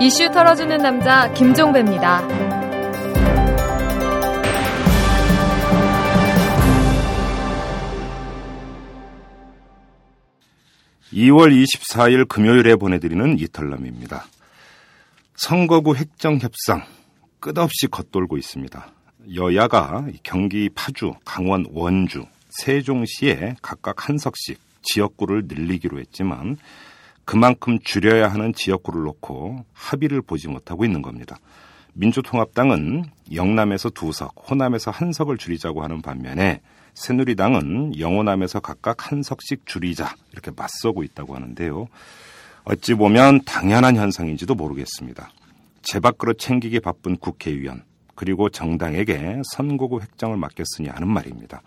이슈 털어주는 남자 김종배입니다. 2월 24일 금요일에 보내드리는 이탈남입니다. 선거구 획정 협상 끝없이 겉돌고 있습니다. 여야가 경기 파주, 강원 원주, 세종시에 각각 한 석씩 지역구를 늘리기로 했지만 그만큼 줄여야 하는 지역구를 놓고 합의를 보지 못하고 있는 겁니다. 민주통합당은 영남에서 두 석, 호남에서 한 석을 줄이자고 하는 반면에 새누리당은 영호남에서 각각 한 석씩 줄이자 이렇게 맞서고 있다고 하는데요. 어찌 보면 당연한 현상인지도 모르겠습니다. 제밥그릇 챙기기 바쁜 국회의원 그리고 정당에게 선거구 획정을 맡겼으니 하는 말입니다.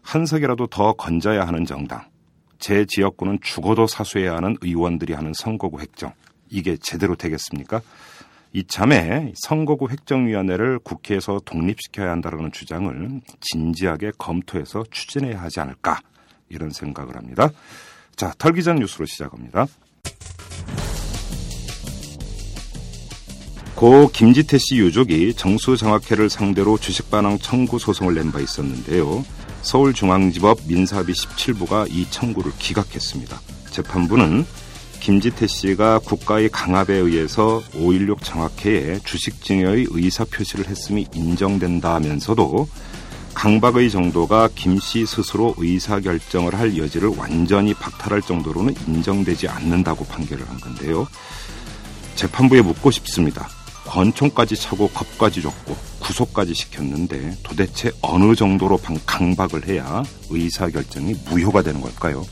한 석이라도 더 건져야 하는 정당, 제 지역구는 죽어도 사수해야 하는 의원들이 하는 선거구 획정 이게 제대로 되겠습니까? 이참에 선거구 획정위원회를 국회에서 독립시켜야 한다는 주장을 진지하게 검토해서 추진해야 하지 않을까 이런 생각을 합니다. 자, 털기전 뉴스로 시작합니다. 고 김지태 씨 유족이 정수장학회를 상대로 주식반환 청구 소송을 낸 바 있었는데요. 서울중앙지법 민사비 17부가 이 청구를 기각했습니다. 재판부는 김지태 씨가 국가의 강압에 의해서 5.16 정확회에 주식 증여의 의사 표시를 했음이 인정된다 하면서도 강박의 정도가 김 씨 스스로 의사 결정을 할 여지를 완전히 박탈할 정도로는 인정되지 않는다고 판결을 한 건데요. 재판부에 묻고 싶습니다. 권총까지 차고 겁까지 줬고 구속까지 시켰는데 도대체 어느 정도로 강박을 해야 의사 결정이 무효가 되는 걸까요?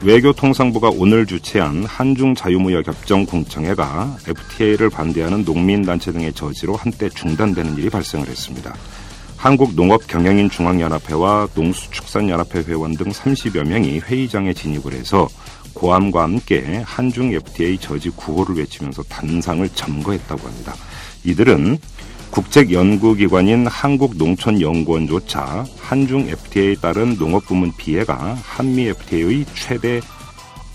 외교통상부가 오늘 주최한 한중 자유무역 협정 공청회가 FTA를 반대하는 농민단체 등의 저지로 한때 중단되는 일이 발생을 했습니다. 한국농업경영인 중앙연합회와 농수축산연합회 회원 등 30여 명이 회의장에 진입을 해서 고함과 함께 한중 FTA 저지 구호를 외치면서 단상을 점거했다고 합니다. 이들은 국책연구기관인 한국농촌연구원조차 한중 FTA에 따른 농업 부문 피해가 한미 FTA의 최대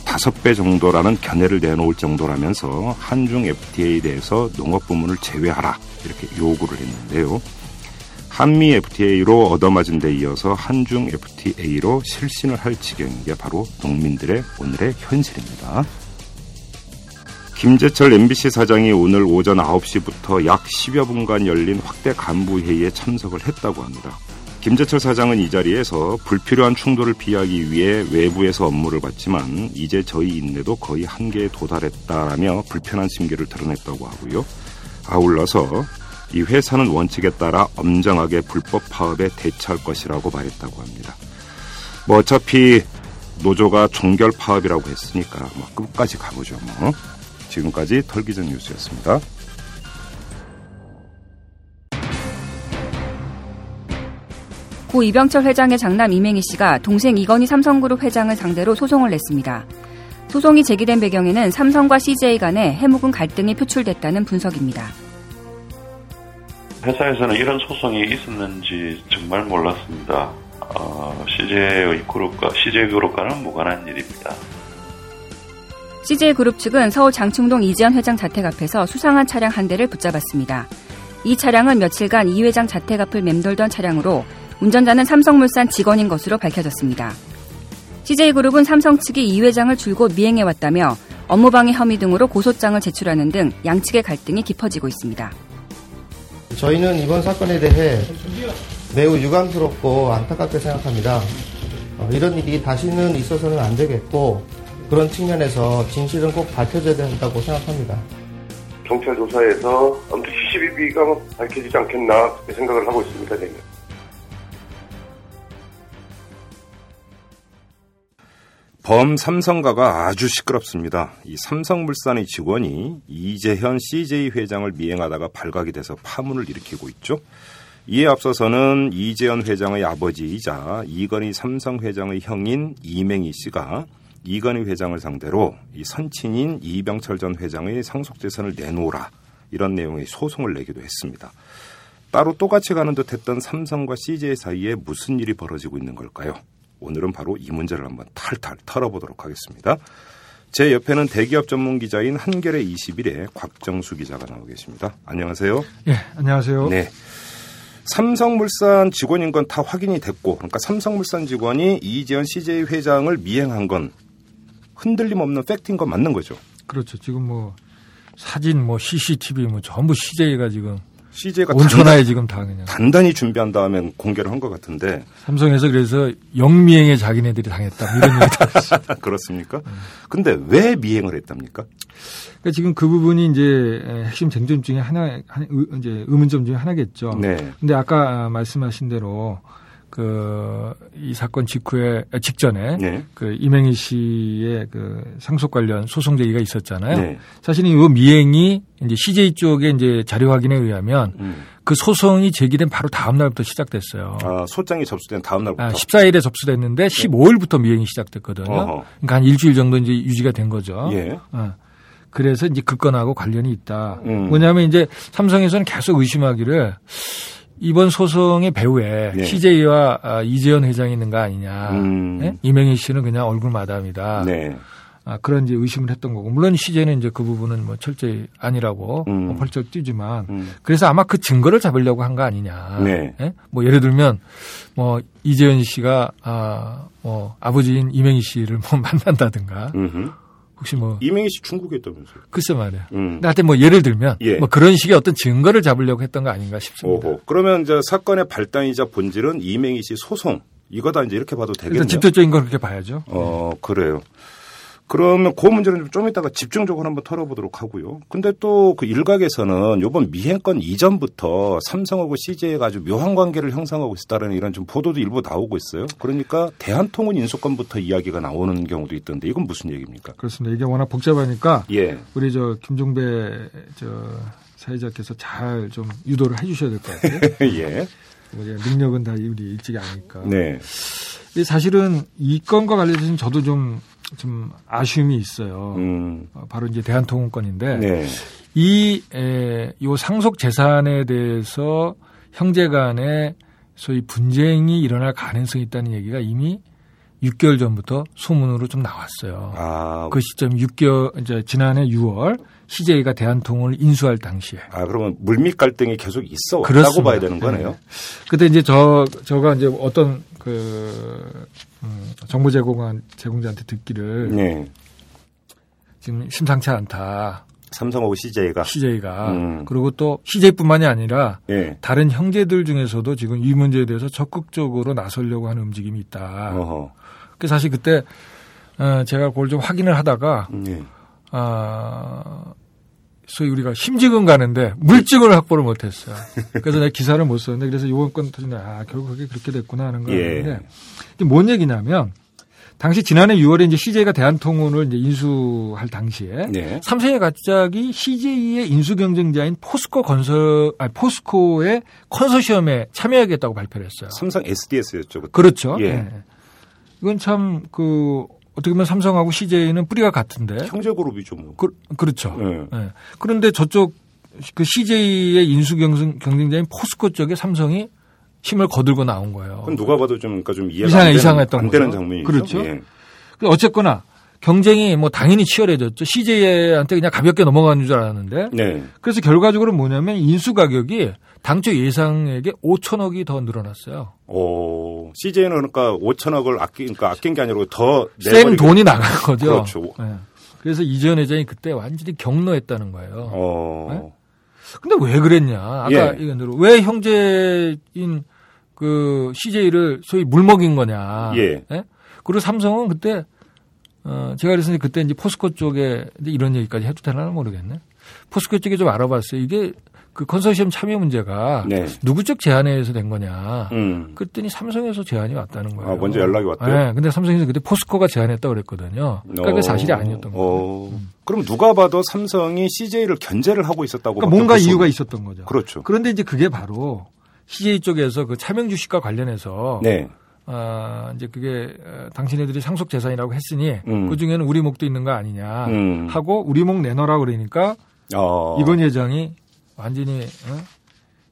5배 정도라는 견해를 내놓을 정도라면서 한중 FTA에 대해서 농업 부문을 제외하라 이렇게 요구를 했는데요. 한미 FTA로 얻어맞은 데 이어서 한중 FTA로 실신을 할 지경인 게 바로 농민들의 오늘의 현실입니다. 김재철 MBC 사장이 오늘 오전 9시부터 약 10여 분간 열린 확대 간부회의에 참석을 했다고 합니다. 김재철 사장은 이 자리에서 불필요한 충돌을 피하기 위해 외부에서 업무를 받지만 이제 저희 인내도 거의 한계에 도달했다라며 불편한 심기를 드러냈다고 하고요. 아울러서 이 회사는 원칙에 따라 엄정하게 불법 파업에 대처할 것이라고 말했다고 합니다. 뭐 어차피 노조가 종결 파업이라고 했으니까 뭐 끝까지 가보죠 뭐. 지금까지 털기전 뉴스였습니다. 고 이병철 회장의 장남 이맹희 씨가 동생 이건희 삼성그룹 회장을 상대로 소송을 냈습니다. 소송이 제기된 배경에는 삼성과 CJ 간의 해묵은 갈등이 표출됐다는 분석입니다. 회사에서는 이런 소송이 있었는지 정말 몰랐습니다. 어, CJ 그룹과 CJ 그룹과는 무관한 일입니다. CJ그룹 측은 서울 장충동 이지연 회장 자택 앞에서 수상한 차량 한 대를 붙잡았습니다. 이 차량은 며칠간 이 회장 자택 앞을 맴돌던 차량으로 운전자는 삼성물산 직원인 것으로 밝혀졌습니다. CJ그룹은 삼성 측이 이 회장을 줄곧 미행해왔다며 업무방해 혐의 등으로 고소장을 제출하는 등 양측의 갈등이 깊어지고 있습니다. 저희는 이번 사건에 대해 매우 유감스럽고 안타깝게 생각합니다. 어, 이런 일이 다시는 있어서는 안 되겠고 그런 측면에서 진실은 꼭 밝혀져야 된다고 생각합니다. 경찰 조사에서 아무튼 CCTV가 뭐 밝혀지지 않겠나 생각을 하고 있습니다. 저는. 범 삼성가가 아주 시끄럽습니다. 이 삼성물산의 직원이 이재현 CJ 회장을 미행하다가 발각이 돼서 파문을 일으키고 있죠. 이에 앞서서는 이재현 회장의 아버지이자 이건희 삼성 회장의 형인 이맹희 씨가 이건희 회장을 상대로 이 선친인 이병철 전 회장의 상속재산을 내놓으라 이런 내용의 소송을 내기도 했습니다. 따로 똑같이 가는 듯했던 삼성과 CJ 사이에 무슨 일이 벌어지고 있는 걸까요? 오늘은 바로 이 문제를 한번 탈탈 털어보도록 하겠습니다. 제 옆에는 대기업 전문 기자인 한겨레 21의 곽정수 기자가 나오 계십니다. 안녕하세요. 예, 안녕하세요. 네. 삼성물산 직원인 건 다 확인이 됐고, 그러니까 삼성물산 직원이 이재현 CJ 회장을 미행한 건 흔들림 없는 팩트인 건 맞는 거죠. 그렇죠. 지금 뭐 사진, 뭐 CCTV, 뭐 전부 CJ가 지금 CJ가 온천하에 지금 다 그냥 단단히 준비한 다음에 공개를 한 것 같은데 삼성에서 그래서 영미행에 자기네들이 당했다 뭐 이런 얘기다. 그렇습니까? 근데 왜 미행을 했답니까? 그러니까 지금 그 부분이 이제 핵심 쟁점 중에 하나, 하나 이제 의문점 중에 하나겠죠. 네. 근데 아까 말씀하신 대로 그 이 사건 직후에 아, 직전에 네. 그 이명희 씨의 그 상속 관련 소송 제기가 있었잖아요. 네. 사실은 이 미행이 이제 CJ 쪽의 이제 자료 확인에 의하면 음. 그 소송이 제기된 바로 다음 날부터 시작됐어요. 아, 소장이 접수된 다음 날부터. 아, 14일에 접수됐는데 15일부터 미행이 시작됐거든요. 어허. 그러니까 한 일주일 정도 이제 유지가 된 거죠. 예. 어. 그래서 이제 그 건하고 관련이 있다. 음. 뭐냐면 이제 삼성에서는 계속 의심하기를 이번 소송의 배후에 네. CJ와 아, 이재현 회장이 있는 거 아니냐. 음. 예? 이명희 씨는 그냥 얼굴 마담이다. 네. 아, 그런 이제 의심을 했던 거고. 물론 CJ는 이제 그 부분은 뭐 철저히 아니라고 음. 뭐 펄쩍 뛰지만 음. 그래서 아마 그 증거를 잡으려고 한 거 아니냐. 네. 예? 뭐 예를 들면 뭐 이재현 씨가 아, 뭐 아버지인 이명희 씨를 뭐 만난다든가 음흠. 혹시 뭐 이명희 씨 중국에 있다면서요. 글쎄 말이야. 음. 하여튼 뭐 예를 들면 예. 뭐 그런 식의 어떤 증거를 잡으려고 했던 거 아닌가 싶습니다. 오호. 그러면 이제 사건의 발단이자 본질은 이명희 씨 소송. 이거다 이제 이렇게 봐도 되겠네요. 일단 직접적인 걸 그렇게 봐야죠. 어, 그래요. 그러면 그 문제는 좀 이따가 집중적으로 한번 털어보도록 하고요. 근데 또 그 일각에서는 요번 미행건 이전부터 삼성하고 CJ가 아주 묘한 관계를 형성하고 있다는 이런 좀 보도도 일부 나오고 있어요. 그러니까 대한통운 인수권부터 이야기가 나오는 경우도 있던데 이건 무슨 얘기입니까? 그렇습니다. 이게 워낙 복잡하니까 예. 우리 저 김종배 저 사회자께서 잘 좀 유도를 해주셔야 될 것 같아요. 예. 우리 능력은 다 우리 일찍이 아니까. 네. 사실은 이 건과 관련해서는 저도 좀, 좀 아쉬움이 있어요. 음. 어, 바로 이제 대한통운권인데 네. 이, 에, 요 상속 재산에 대해서 형제 간에 소위 분쟁이 일어날 가능성이 있다는 얘기가 이미 6개월 전부터 소문으로 좀 나왔어요. 아, 그 시점 6개월, 이제 지난해 6월 CJ가 대한통운을 인수할 당시에. 아, 그러면 물밑 갈등이 계속 있어 왔다고. 봐야 되는 거네요. 네. 그때 이제 저, 저가 이제 어떤 그, 음, 정보 제공한 제공자한테 듣기를 네. 지금 심상치 않다. 삼성하고 CJ가. CJ가. 음. 그리고 또 CJ뿐만이 아니라 예. 다른 형제들 중에서도 지금 이 문제에 대해서 적극적으로 나서려고 하는 움직임이 있다. 어허. 그래서 사실 그때 어, 제가 그걸 좀 확인을 하다가 예. 아 소위 우리가 심증은 가는데 물증을 확보를 못했어요. 그래서 내가 기사를 못 썼는데 그래서 이번 건 터진다. 아 결국 그게 그렇게 됐구나 하는 예. 거였는데 이게 뭔 얘기냐면 당시 지난해 6월에 이제 CJ가 대한통운을 이제 인수할 당시에 네. 삼성이 갑자기 CJ의 인수 경쟁자인 포스코 건설 아니 포스코의 컨소시엄에 참여하겠다고 발표를 했어요. 삼성 SDS였죠. 그때. 그렇죠. 예. 예. 이건 참 그 어떻게 보면 삼성하고 CJ는 뿌리가 같은데 형제 그룹이죠, 뭐. 그, 그렇죠. 예. 예. 그런데 저쪽 그 CJ의 인수 경쟁, 경쟁자인 포스코 쪽에 삼성이 힘을 거들고 나온 거예요. 그건 누가 봐도 좀, 그러니까 좀 이해가 이상해, 안 되는, 이상했던 안 되는. 장면이죠. 그렇죠. 예. 그 어쨌거나 경쟁이 뭐 당연히 치열해졌죠. CJ한테 그냥 가볍게 넘어가는 줄 알았는데 네. 그래서 결과적으로 뭐냐면 인수 가격이 당초 예상액에 5천억이 더 늘어났어요. 오, CJ는 그러니까 5천억을 아끼, 그러니까 아낀 게 아니라 더생 내버리고- 돈이 나간 거죠. 그렇죠. 예. 그래서 이재현 회장이 그때 완전히 경로했다는 거예요. 어. 근데 왜 그랬냐? 아까 예. 얘기한 대로 왜 형제인 그 CJ를 소위 물먹인 거냐? 예. 그리고 삼성은 그때 어 제가 이제 그때 이제 포스코 쪽에 이런 얘기까지 해도 되나 모르겠네. 포스코 쪽에 좀 알아봤어요. 이게 그 컨소시엄 참여 문제가 네. 누구 쪽 제안에 의해서 된 거냐? 음. 그랬더니 삼성에서 제안이 왔다는 거예요. 아, 먼저 연락이 왔대요? 네, 근데 삼성에서 그때 포스코가 제안했다고 그랬거든요. 그러니까 그게 사실이 아니었던 거예요. 어. 그럼 누가 봐도 삼성이 CJ를 견제를 하고 있었다고. 그러니까 뭔가 이유가 있었던 거죠. 그렇죠. 그런데 이제 그게 바로 CJ 쪽에서 그 차명 주식과 관련해서 네. 아, 이제 그게 어, 당신네들이 상속 재산이라고 했으니 음. 그 중에는 우리 목도 있는 거 아니냐 음. 하고 우리 목 내놔라 그러니까 어. 이건 회장이 완전히 어?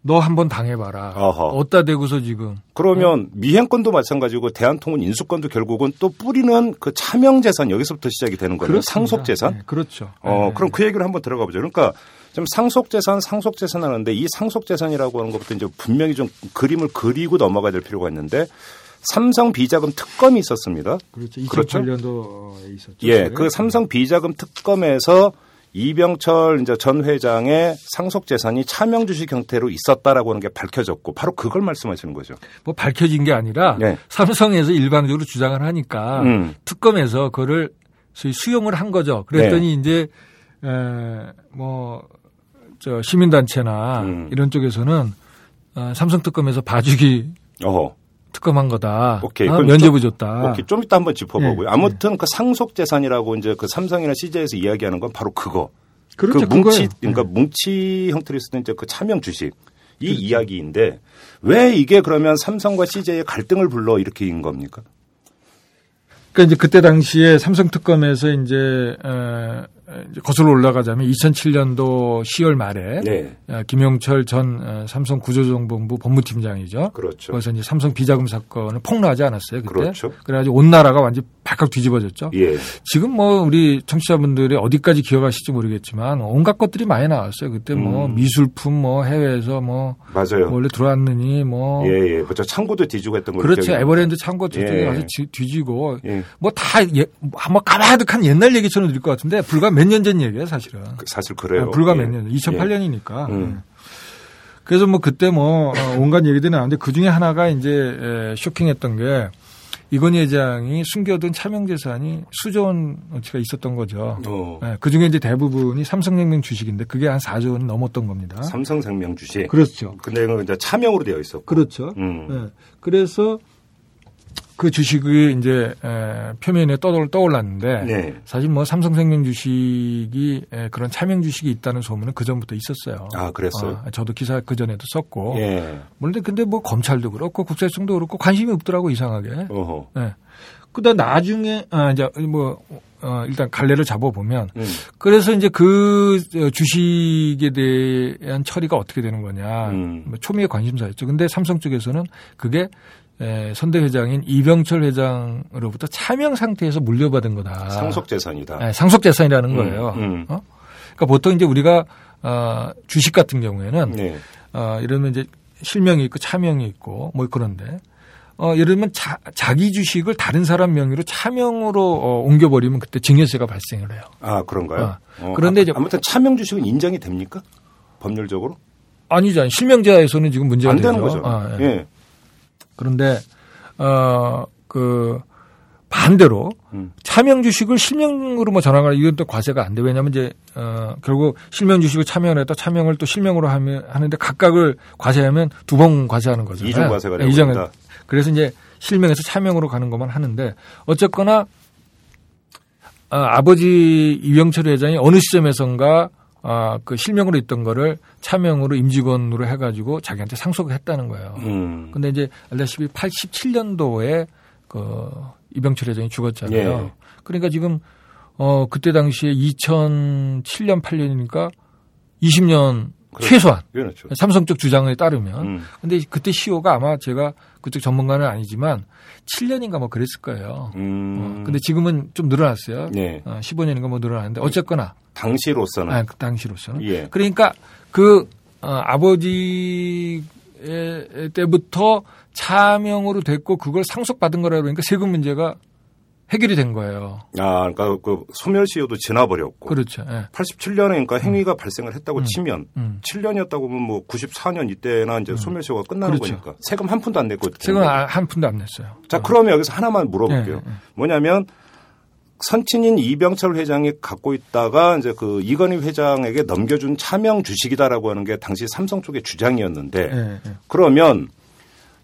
너 한번 당해봐라. 어허. 어디다 대고서 지금. 그러면 미행권도 마찬가지고 대한통운 인수권도 결국은 또 뿌리는 그 차명재산 여기서부터 시작이 되는 거예요. 상속재산. 네, 그렇죠. 어, 네. 그럼 그 얘기를 한번 들어가 보죠. 그러니까 좀 상속재산, 상속재산 하는데 이 상속재산이라고 하는 것부터 이제 분명히 좀 그림을 그리고 넘어가야 될 필요가 있는데 삼성 비자금 특검이 있었습니다. 그렇죠. 그렇죠? 2008년도에 있었죠. 예, 그게. 그 삼성 비자금 특검에서 이병철 이제 전 회장의 상속 재산이 차명 주식 형태로 있었다라고 하는 게 밝혀졌고 바로 그걸 말씀하시는 거죠. 뭐 밝혀진 게 아니라 네. 삼성에서 일방적으로 주장을 하니까 음. 특검에서 그거를 소위 수용을 한 거죠. 그랬더니 이제 뭐저 시민단체나 음. 이런 쪽에서는 어, 삼성 특검에서 봐주기 어허. 특검한 거다. 오케이. 어, 그럼 면죄부 좀- 줬다. 오케이. 좀 이따 한번 짚어보고요. 예, 아무튼 그 상속 재산이라고 이제 그 삼성이나 CJ에서 이야기하는 건 바로 그거. 그렇죠. 그 뭉치 그거예요. 그러니까 뭉치 형태로 쓰는 이제 그 차명 주식 이 이야기인데 왜 이게 그러면 삼성과 CJ의 갈등을 불러 일으킨 겁니까? 그러니까 이제 그때 당시에 삼성 특검에서 이제, 에, 이제 거슬러 올라가자면 2007년도 10월 말에 네. 어, 김용철 전 어, 삼성 구조정보본부 법무팀장이죠. 그렇죠. 거기서 이제 삼성 비자금 사건은 폭로하지 않았어요. 그때. 그렇죠. 그래가지고 온 나라가 완전 히 발칵 뒤집어졌죠. 예. 지금 뭐 우리 청취자분들이 어디까지 기억하실지 모르겠지만 온갖 것들이 많이 나왔어요. 그때 뭐 음. 미술품 뭐 해외에서 뭐 맞아요. 원래 들어왔느니 뭐 예, 예. 뭐저 창고도 뒤지고 했던 걸로 그렇죠. 에버랜드 창고 저쪽에 예. 가서 지- 뒤지고 예. 뭐다 예, 뭐 가마득한 옛날 얘기처럼 들릴 것 같은데 불과 몇 년 전 얘기예요, 사실은. 그- 사실 그래요. 아, 불과 예. 몇 년, 2008년이니까. 음. 그래서 뭐 그때 뭐 어, 온갖 얘기들이 나왔는데 그 중에 하나가 이제 에, 쇼킹했던 게 이건희 회장이 숨겨둔 차명 재산이 수조 원어치가 있었던 거죠. 어. 그 중에 이제 대부분이 삼성생명 주식인데 그게 한 4조 원 넘었던 겁니다. 삼성생명 주식. 그렇죠. 근데 이건 이제 차명으로 되어 있었고. 그렇죠. 음. 예. 그래서 그 주식이 이제 에, 표면에 떠올, 떠올랐는데 네. 사실 뭐 삼성생명 주식이 에, 그런 차명 주식이 있다는 소문은 그 전부터 있었어요. 아, 그랬어요? 어, 저도 기사 그 전에도 썼고. 예. 물론 근데 뭐 검찰도 그렇고 국세청도 그렇고 관심이 없더라고 이상하게. 어허. 예. 그다 나중에 아 이제 뭐 어, 일단 갈래를 잡아 보면 음. 그래서 이제 그 어, 주식에 대한 처리가 어떻게 되는 거냐. 음. 뭐 초미의 관심사였죠. 근데 삼성 쪽에서는 그게 에, 선대 회장인 이병철 회장으로부터 차명 상태에서 물려받은 거다. 상속 재산이다. 예, 상속 재산이라는 음, 거예요. 음. 어? 그러니까 보통 이제 우리가 어, 주식 같은 경우에는 네. 어, 이러면 이제 실명이 있고 차명이 있고 뭐 그런데 어, 예를 들면 자, 자기 주식을 다른 사람 명의로 차명으로 어, 옮겨버리면 그때 증여세가 발생을 해요. 아, 그런가요? 어. 그런데 이제- 아, 아무튼 차명 주식은 인정이 됩니까? 법률적으로? 아니죠. 실명제에서는 지금 문제가 안 되죠. 되는 거죠. 아, 예. 예. 그런데 어그 반대로 음. 차명 주식을 실명으로 뭐 전환하라 이건 또 과세가 안 돼. 왜냐하면 이제 어 결국 실명 주식을 차명을 했다 차명을 또 실명으로 하면 하는데 각각을 과세하면 두 번 과세하는 거죠. 이중 과세가 되고 이중. 그래서 이제 실명에서 차명으로 가는 것만 하는데 어쨌거나 아, 아버지 이병철 회장이 어느 시점에선가 아, 그 실명으로 있던 거를 차명으로 임직원으로 해가지고 자기한테 상속을 했다는 거예요. 음. 근데 이제 알다시피 87년도에 그 이병철 회장이 죽었잖아요. 예. 그러니까 지금 어 그때 당시에 2007년 8년이니까 20년 그렇죠. 최소한 그렇죠. 삼성 쪽 주장에 따르면 음. 근데 그때 시효가 아마 제가 그쪽 전문가는 아니지만 7년인가 뭐 그랬을 거예요. 음. 어, 근데 지금은 좀 늘어났어요. 네. 어, 15년인가 뭐 늘어났는데 어쨌거나 당시로서는 아, 그 당시로서는 예. 그러니까 그 어, 아버지 때부터 차명으로 됐고 그걸 상속받은 거라 그러니까 세금 문제가 해결이 된 거예요. 아, 그러니까 그 소멸 시효도 지나버렸고. 그렇죠. 예. 87년에 그러니까 행위가 발생을 했다고 치면 음. 7년이었다고 보면 뭐 94년 이때나 이제 소멸 시효가 끝나는 그렇죠. 거니까 세금 한 푼도 안 냈고. 세금 아, 한 푼도 안 냈어요. 자, 그러면 여기서 하나만 물어볼게요. 예, 예, 예. 뭐냐면 선친인 이병철 회장이 갖고 있다가 이제 그 이건희 회장에게 넘겨준 차명 주식이다라고 하는 게 당시 삼성 쪽의 주장이었는데 예, 예. 그러면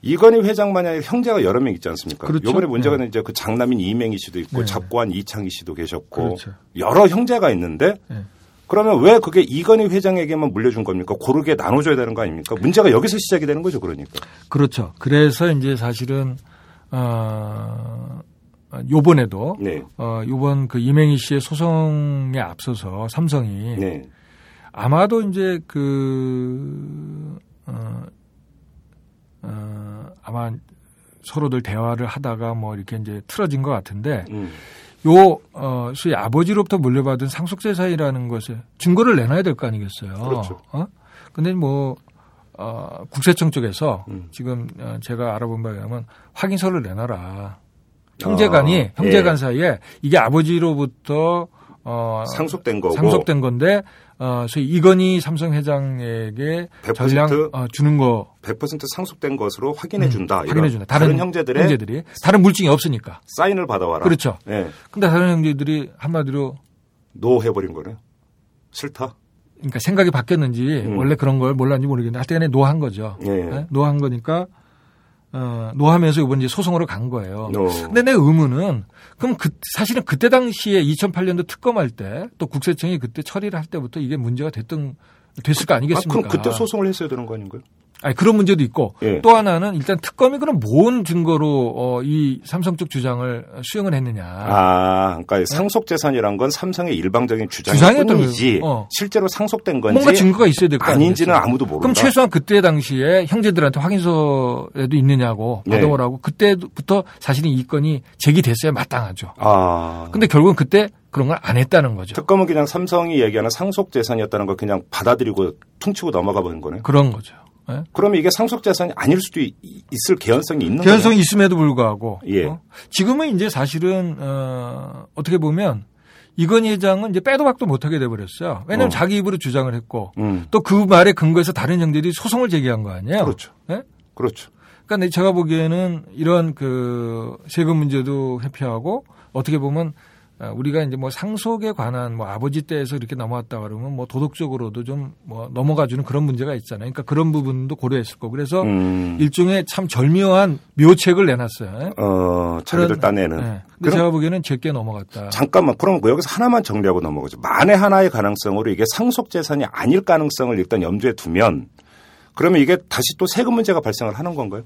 이건희 회장 만약에 형제가 여러 명 있지 않습니까? 그렇죠. 이번에 문제가 네. 이제 그 장남인 이맹희 씨도 있고 네. 잡고한 이창희 씨도 계셨고 그렇죠. 여러 형제가 있는데 네. 그러면 왜 그게 이건희 회장에게만 물려준 겁니까? 고르게 나눠줘야 되는 거 아닙니까? 문제가 여기서 시작이 되는 거죠, 그러니까. 그렇죠. 그래서 이제 사실은 어 요번에도 네. 어 요번 그 이맹희 씨의 소송에 앞서서 삼성이 네. 아마도 이제 그, 어, 어, 어, 아마 서로들 대화를 하다가 뭐 이렇게 이제 틀어진 것 같은데 음. 요 어, 소위 아버지로부터 물려받은 상속재산이라는 것을 증거를 내놔야 될 거 아니겠어요. 그렇죠. 어? 근데 뭐 어, 국세청 쪽에서 음. 지금 어, 제가 알아본 바에 의하면 확인서를 내놔라. 형제간이 아, 형제간 예. 사이에 이게 아버지로부터 어, 상속된 거고 상속된 건데 어, 소위 이건희 삼성 회장에게 100% 전량 어, 주는 거 100% 상속된 것으로 확인해 준다. 음, 확인해 준다. 다른, 형제들의 형제들이 다른 물증이 없으니까. 사인을 받아와라. 그렇죠. 예. 근데 다른 형제들이 한마디로 노 해버린 거네. 싫다. 그러니까 생각이 바뀌었는지 음. 원래 그런 걸 몰랐는지 모르겠는데 하여튼간에 노한 거죠. 예. 네? 노한 거니까 어, 노하면서 이번 이제 소송으로 간 거예요. 노. 근데 내 의문은 그럼 그 사실은 그때 당시에 2008년도 특검할 때 또 국세청이 그때 처리를 할 때부터 이게 문제가 됐던 됐을 거 아, 아니겠습니까? 그럼 그때 소송을 했어야 되는 거 아닌가요? 아니 그런 문제도 있고 예. 또 하나는 일단 특검이 그럼 뭔 증거로 어, 이 삼성 쪽 주장을 수용을 했느냐. 아, 그러니까 상속 재산이란 건 삼성의 일방적인 거예요. 어. 실제로 상속된 건지 뭔가 증거가 있어야 될 거 아닌지는? 아무도 모른다. 그럼 최소한 그때 당시에 형제들한테 확인서에도 있느냐고 네. 받아오라고 그때부터 사실은 이 건이 제기됐어야 마땅하죠. 아. 근데 결국은 그때 그런 걸 안 했다는 거죠. 특검은 그냥 삼성이 얘기하는 상속 재산이었다는 걸 그냥 받아들이고 퉁치고 넘어가 버린 거네. 그런 거죠. 예? 그러면 이게 상속 재산이 아닐 수도 있, 을 개연성이 있는 개연성이 있음에도 불구하고 예. 어? 지금은 이제 사실은 어, 어떻게 보면 이건희 회장은 이제 빼도 박도 못하게 돼버렸어요. 왜냐하면 어. 자기 입으로 주장을 했고. 음. 또그 말에 근거해서 다른 형들이 소송을 제기한 거 아니에요? 그렇죠. 예? 그렇죠. 그러니까 제가 보기에는 이런 그 세금 문제도 회피하고 어떻게 보면 어, 우리가 이제 뭐 상속에 관한 뭐 아버지 때에서 이렇게 넘어왔다 그러면 뭐 도덕적으로도 좀 뭐 넘어가주는 그런 문제가 있잖아요. 그러니까 그런 부분도 고려했을 거고 그래서 음. 일종의 참 절묘한 묘책을 내놨어요. 어, 자기들 따내는. 네. 그럼 제가 보기에는 제게 넘어갔다. 잠깐만. 그럼 여기서 하나만 정리하고 넘어가죠. 만에 하나의 가능성으로 이게 상속 재산이 아닐 가능성을 일단 염두에 두면 그러면 이게 다시 또 세금 문제가 발생을 하는 건가요?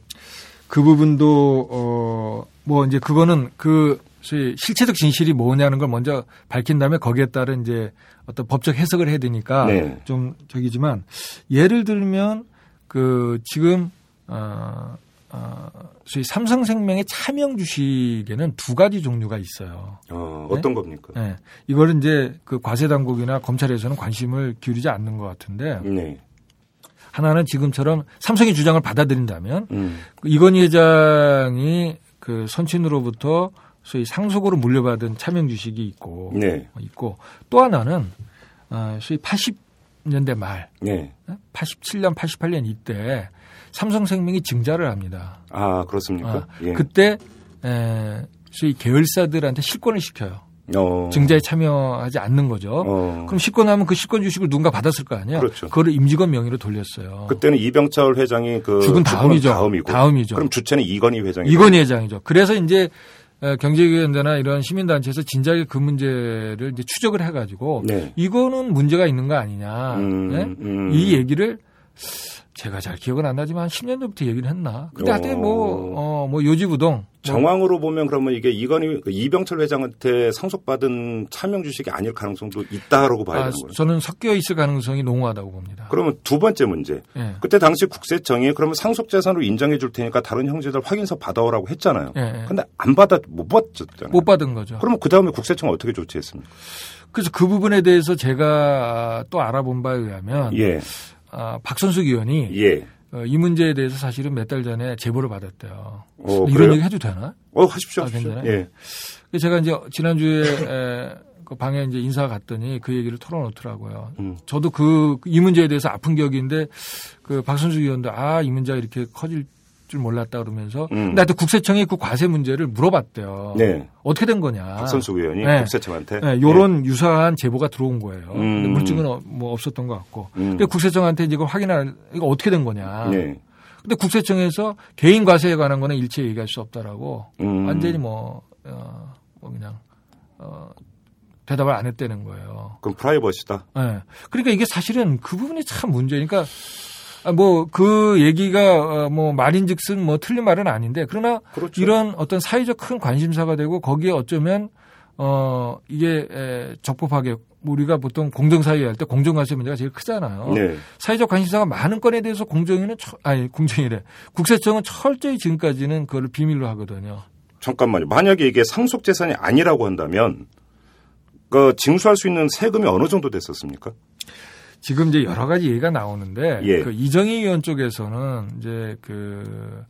그 부분도 어 뭐 이제 그거는 그 소위 실체적 진실이 뭐냐는 걸 먼저 밝힌 다음에 거기에 따른 이제 어떤 법적 해석을 해야 되니까 네. 좀 저기지만 예를 들면 그 지금 어, 어 소위 삼성생명의 차명 주식에는 두 가지 종류가 있어요. 어, 어떤 겁니까? 네. 이거를 이제 그 과세 당국이나 검찰에서는 관심을 기울이지 않는 것 같은데 네. 하나는 지금처럼 삼성의 주장을 받아들인다면 음. 그 이건희 회장이 그 선친으로부터 소위 상속으로 물려받은 차명 주식이 있고 네. 어, 있고 또 하나는 어, 소위 80년대 말 네. 87년 88년 이때 삼성생명이 증자를 합니다. 아, 그렇습니까? 아, 예. 그때 에, 소위 계열사들한테 실권을 시켜요. 어. 증자에 참여하지 않는 거죠. 어. 그럼 실권하면 그 실권 주식을 누군가 받았을 거 아니에요. 그렇죠. 거를 임직원 명의로 돌렸어요. 그때는 이병철 회장이 그 죽은 다음이죠. 다음이고. 다음이죠. 그럼 주체는 이건희 회장이 이건희 회장이죠. 그래서 이제 에, 경제위원회나 이런 시민단체에서 진작에 그 문제를 이제 추적을 해가지고 네. 이거는 문제가 있는 거 아니냐. 음, 네? 음. 이 얘기를 제가 잘 기억은 안 나지만 10년 전부터 얘기를 했나. 근데 하여튼 어. 뭐, 어, 뭐 요지부동. 뭐 정황으로 보면 그러면 이게 이건희 그 이병철 회장한테 상속받은 차명 주식이 아닐 가능성도 있다라고 봐야 아, 되는 거예요. 저는 섞여 있을 가능성이 농후하다고 봅니다. 그러면 두 번째 문제. 예. 그때 당시 국세청이 그러면 상속 재산으로 인정해 줄 테니까 다른 형제들 확인서 받아오라고 했잖아요. 예, 예. 근데 안 받아 못 받았잖아요. 못 받은 거죠. 그러면 그 다음에 국세청 은 어떻게 조치했습니까? 그래서 그 부분에 대해서 제가 또 알아본 바에 의하면 예, 아, 박선숙 의원이 예. 어, 이 문제에 대해서 사실은 몇 달 전에 제보를 받았대요. 어, 이런 그래요? 얘기 해도 되나? 어, 하십시오. 아, 하십시오. 괜찮아요? 예. 제가 이제 지난주에 에, 그 방에 이제 인사 갔더니 그 얘기를 털어놓더라고요. 음. 저도 그 이 문제에 대해서 아픈 기억인데 그 박선수 의원도 아 이 문제가 이렇게 커질 줄 몰랐다 그러면서 음. 근데 하여튼 국세청이 그 과세 문제를 물어봤대요. 네. 어떻게 된 거냐? 박선수 의원이 네. 국세청한테. 네, 요런 유사한 제보가 들어온 거예요. 음. 근데 물증은 어- 뭐 없었던 것 같고. 음. 근데 국세청한테 이걸 확인할 이거 어떻게 된 거냐? 예. 네. 근데 국세청에서 개인 과세에 관한 거는 일체 얘기할 수 없다라고 음. 완전히 뭐, 어, 뭐 그냥 어, 대답을 안 했다는 거예요. 그럼 프라이버시다. 예. 그러니까 이게 사실은 그 부분이 참 문제니까 뭐 그 얘기가 어, 뭐 말인즉슨 뭐 틀린 말은 아닌데 그러나 그렇죠. 이런 어떤 사회적 큰 관심사가 되고 거기에 어쩌면 어 이게 에, 적법하게 우리가 보통 공정사회 할 때 공정관세 문제가 제일 크잖아요. 네. 사회적 관심사가 많은 건에 대해서 공정위는 처, 아니 공정위래 국세청은 철저히 지금까지는 그걸 비밀로 하거든요. 잠깐만요. 만약에 이게 상속 재산이 아니라고 한다면 그 징수할 수 있는 세금이 어느 정도 됐었습니까? 지금 이제 여러 가지 얘기가 나오는데 예. 그 이정희 의원 쪽에서는 이제 그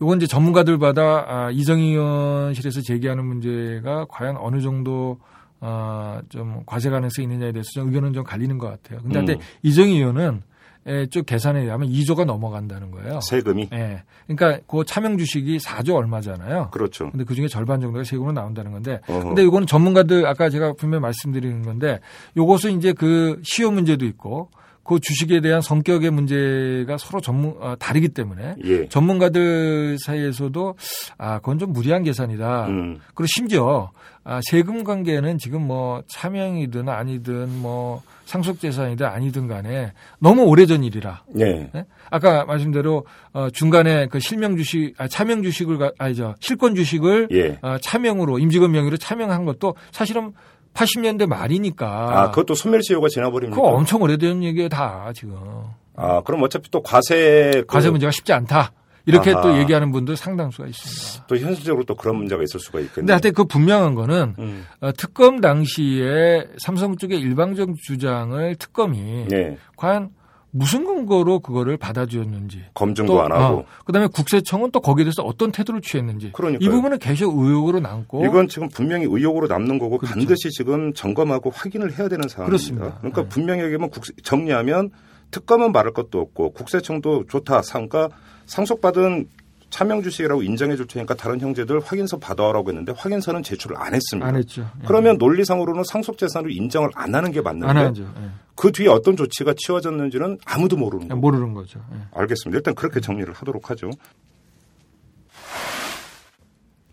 요건 이제 전문가들마다 아, 이정희 의원실에서 제기하는 문제가 과연 어느 정도 아, 좀 과세 가능성이 있느냐에 대해서 좀 의견은 좀 갈리는 것 같아요. 근데, 근데 음. 이정희 의원은 에, 쭉 계산에 의하면 2조가 넘어간다는 거예요. 세금이 예. 그러니까 그 차명 주식이 4조 얼마잖아요. 그렇죠. 근데 그 중에 절반 정도가 세금으로 나온다는 건데. 어허. 근데 이거는 전문가들 아까 제가 분명히 말씀드리는 건데 요것은 이제 그 시효 문제도 있고 그 주식에 대한 성격의 문제가 서로 전문 어, 다르기 때문에 예. 전문가들 사이에서도 아 그건 좀 무리한 계산이다. 음. 그리고 심지어 아, 세금 관계는 지금 뭐 차명이든 아니든 뭐 상속재산이든 아니든 간에 너무 오래전 일이라. 예. 네? 아까 말씀대로 어, 중간에 그 실명 주식, 아, 차명 주식을 가- 아니죠 실권 주식을 예. 어, 차명으로 임직원 명의로 차명한 것도 사실은 80년대 말이니까 아, 그것도 소멸시효가 지나버립니까? 그거 엄청 오래된 얘기예요 다 지금 아, 그럼 어차피 또 과세 그- 과세 문제가 쉽지 않다 이렇게 아하. 또 얘기하는 분들 상당수가 있습니다. 또 현실적으로 또 그런 문제가 있을 수가 있겠네요. 근데 하여튼 그 분명한 거는 음. 어, 특검 당시에 삼성 쪽의 일방적 주장을 특검이 예. 과연 무슨 근거로 그거를 받아주었는지 검증도 안 하고. 어, 그다음에 국세청은 또 거기에 대해서 어떤 태도를 취했는지 그러니까요. 이 부분은 계속 의혹으로 남고 이건 지금 분명히 의혹으로 남는 거고 그렇죠. 반드시 지금 점검하고 확인을 해야 되는 상황입니다. 그렇습니다. 그러니까 네. 분명히 얘기하면 정리하면 특검은 말할 것도 없고 국세청도 좋다. 상가 상속받은 차명 주식이라고 인정해 줄 테니까 다른 형제들 확인서 받아오라고 했는데 확인서는 제출을 안 했습니다. 안 했죠. 예. 그러면 논리상으로는 상속 재산으로 인정을 안 하는 게 맞는데 안 하죠. 예. 그 뒤에 어떤 조치가 치워졌는지는 아무도 모르는 거예요. 모르는 거죠. 예. 알겠습니다. 일단 그렇게 정리를 하도록 하죠.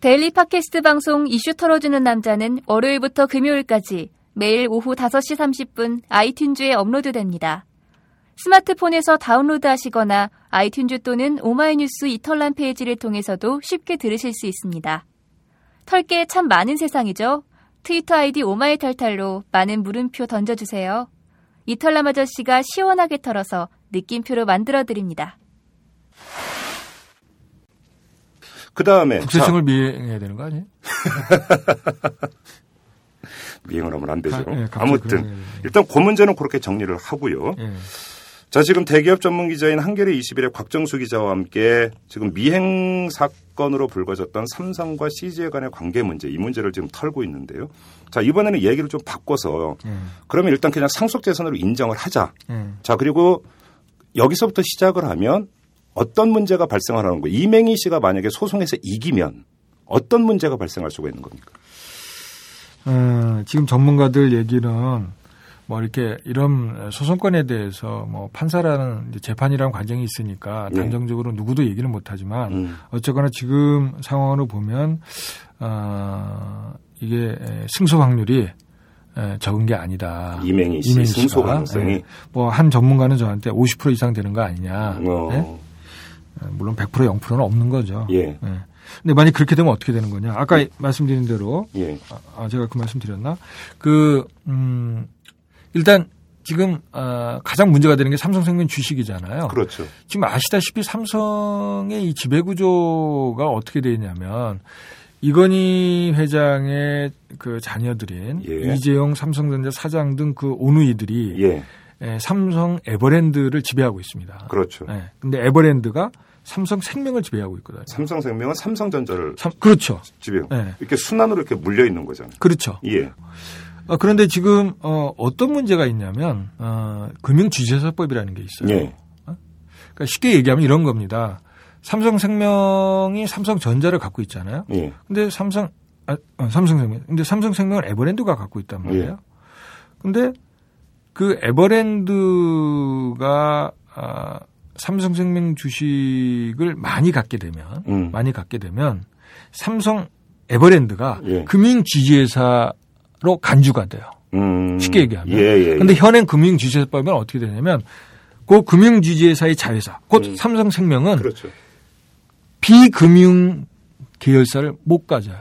데일리 팟캐스트 방송 이슈 털어주는 남자는 월요일부터 금요일까지 매일 오후 5시 30분 아이튠즈에 업로드됩니다. 스마트폰에서 다운로드 하시거나 아이튠즈 또는 오마이뉴스 이털남 페이지를 통해서도 쉽게 들으실 수 있습니다. 털게 참 많은 세상이죠? 트위터 아이디 오마이탈탈로 많은 물음표 던져주세요. 이털남 아저씨가 시원하게 털어서 느낌표로 만들어드립니다. 그 다음에 국세청을 미행해야 되는 거 아니에요? 미행을 하면 안 되죠. 가- 예, 아무튼. 일단 그 문제는 그렇게 정리를 하고요. 예. 자, 지금 대기업 전문 기자인 한겨레 21의 곽정수 기자와 함께 지금 미행 사건으로 불거졌던 삼성과 CJ 간의 관계 문제, 이 문제를 지금 털고 있는데요. 자, 이번에는 얘기를 좀 바꿔서 예. 그러면 일단 그냥 상속 재산으로 인정을 하자. 예. 자, 그리고 여기서부터 시작을 하면 어떤 문제가 발생하는 거예요? 이맹희 씨가 만약에 소송에서 이기면 어떤 문제가 발생할 수가 있는 겁니까? 어, 지금 전문가들 얘기는 뭐 이렇게 이런 소송권에 대해서 뭐 판사라는 재판이라는 과정이 있으니까 예. 단정적으로 누구도 얘기는 못하지만 음. 어쨌거나 지금 상황으로 보면 어, 이게 승소 확률이 에, 적은 게 아니다. 이맹희 씨 이맹희 승소. 가능성이. 예. 뭐한 전문가는 저한테 50% 이상 되는 거 아니냐. 어, 예? 에, 물론 100% 0%는 없는 거죠. 예. 예. 근데 만약 그렇게 되면 어떻게 되는 거냐? 아까 말씀드린 대로 예. 아, 제가 그 말씀 드렸나? 그, 음, 일단 지금, 아, 가장 문제가 되는 게 삼성생명 주식이잖아요. 그렇죠. 지금 아시다시피 삼성의 이 지배구조가 어떻게 되어 있냐면, 이건희 회장의 그 자녀들인 예. 이재용 삼성전자 사장 등 그 오누이들이 예. 에, 삼성 에버랜드를 지배하고 있습니다. 그렇죠. 예. 근데 에버랜드가 삼성 생명을 지배하고 있거든요. 삼성 생명은 삼성전자를 삼- 그렇죠. 지배요. 예. 이렇게 순환으로 이렇게 물려 있는 거잖아요. 그렇죠. 예. 어, 그런데 지금 어, 어떤 문제가 있냐면 어, 금융주재사법이라는 게 있어요. 예. 그러니까 쉽게 얘기하면 이런 겁니다. 삼성생명이 삼성전자를 갖고 있잖아요. 예. 근데 삼성 아, 어, 삼성생명. 근데 삼성생명을 에버랜드가 갖고 있단 말이에요. 예. 근데 그 에버랜드가 아, 삼성생명 주식을 많이 갖게 되면 음. 많이 갖게 되면 삼성 에버랜드가 예. 금융지주회사 로 간주가 돼요. 음. 쉽게 얘기하면. 예, 예. 근데 현행 금융지주회사법은 어떻게 되냐면 그 금융지주회사의 자회사, 곧 음. 삼성생명은 그렇죠. 비금융 계열사를 못 가져요.